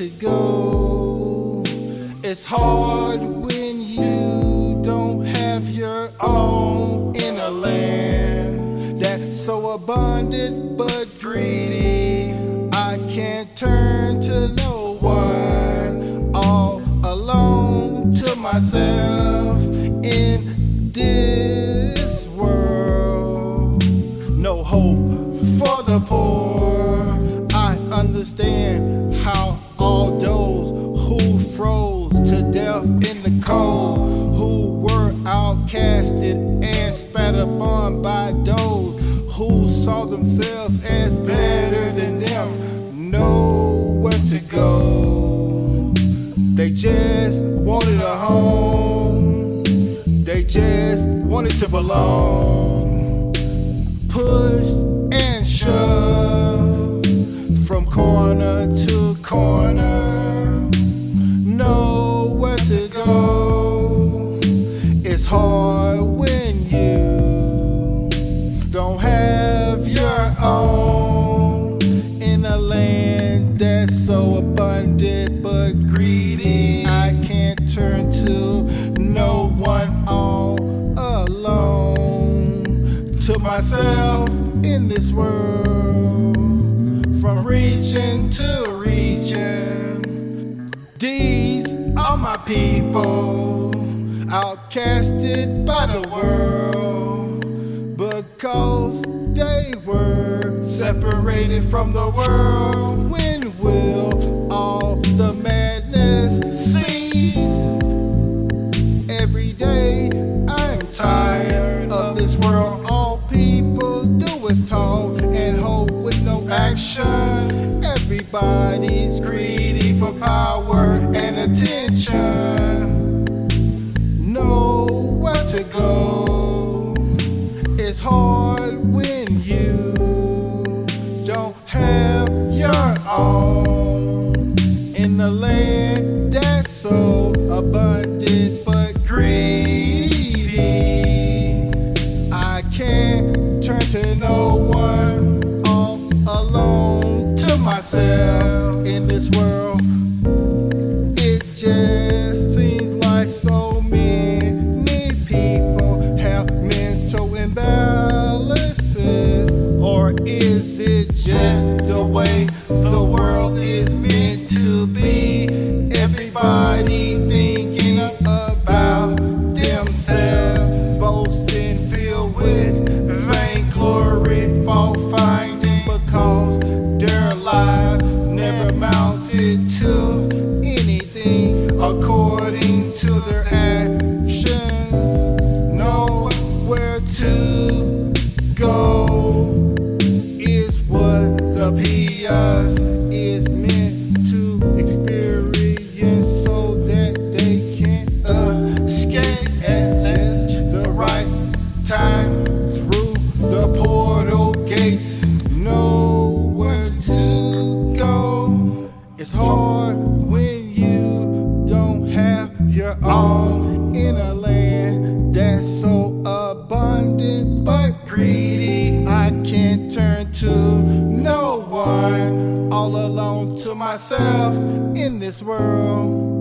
to go. It's hard when you don't have your own in a land that's so abundant but greedy. I can't turn to no one, all alone to myself in this world. No hope for the poor. I understand froze to death in the cold, who were outcasted and spat upon by those who saw themselves as better than them, know where to go. They just wanted a home. They just wanted to belong. Pushed It's hard when you don't have your own in a land that's so abundant but greedy. I can't turn to no one all alone. To myself in this world, from region to region. These are my people, outcasted by the world, because they were separated from the world. When will all the madness cease? Every day I'm tired of this world. All people do is talk and hope with no action. Everybody's greedy for power and attention. Nowhere to go. It's hard when you don't have your own in the land that's so abundant but greedy. I can't turn to no one all alone to myself in this world. Everybody in a land that's so abundant but greedy. I can't turn to no one, all alone to myself in this world.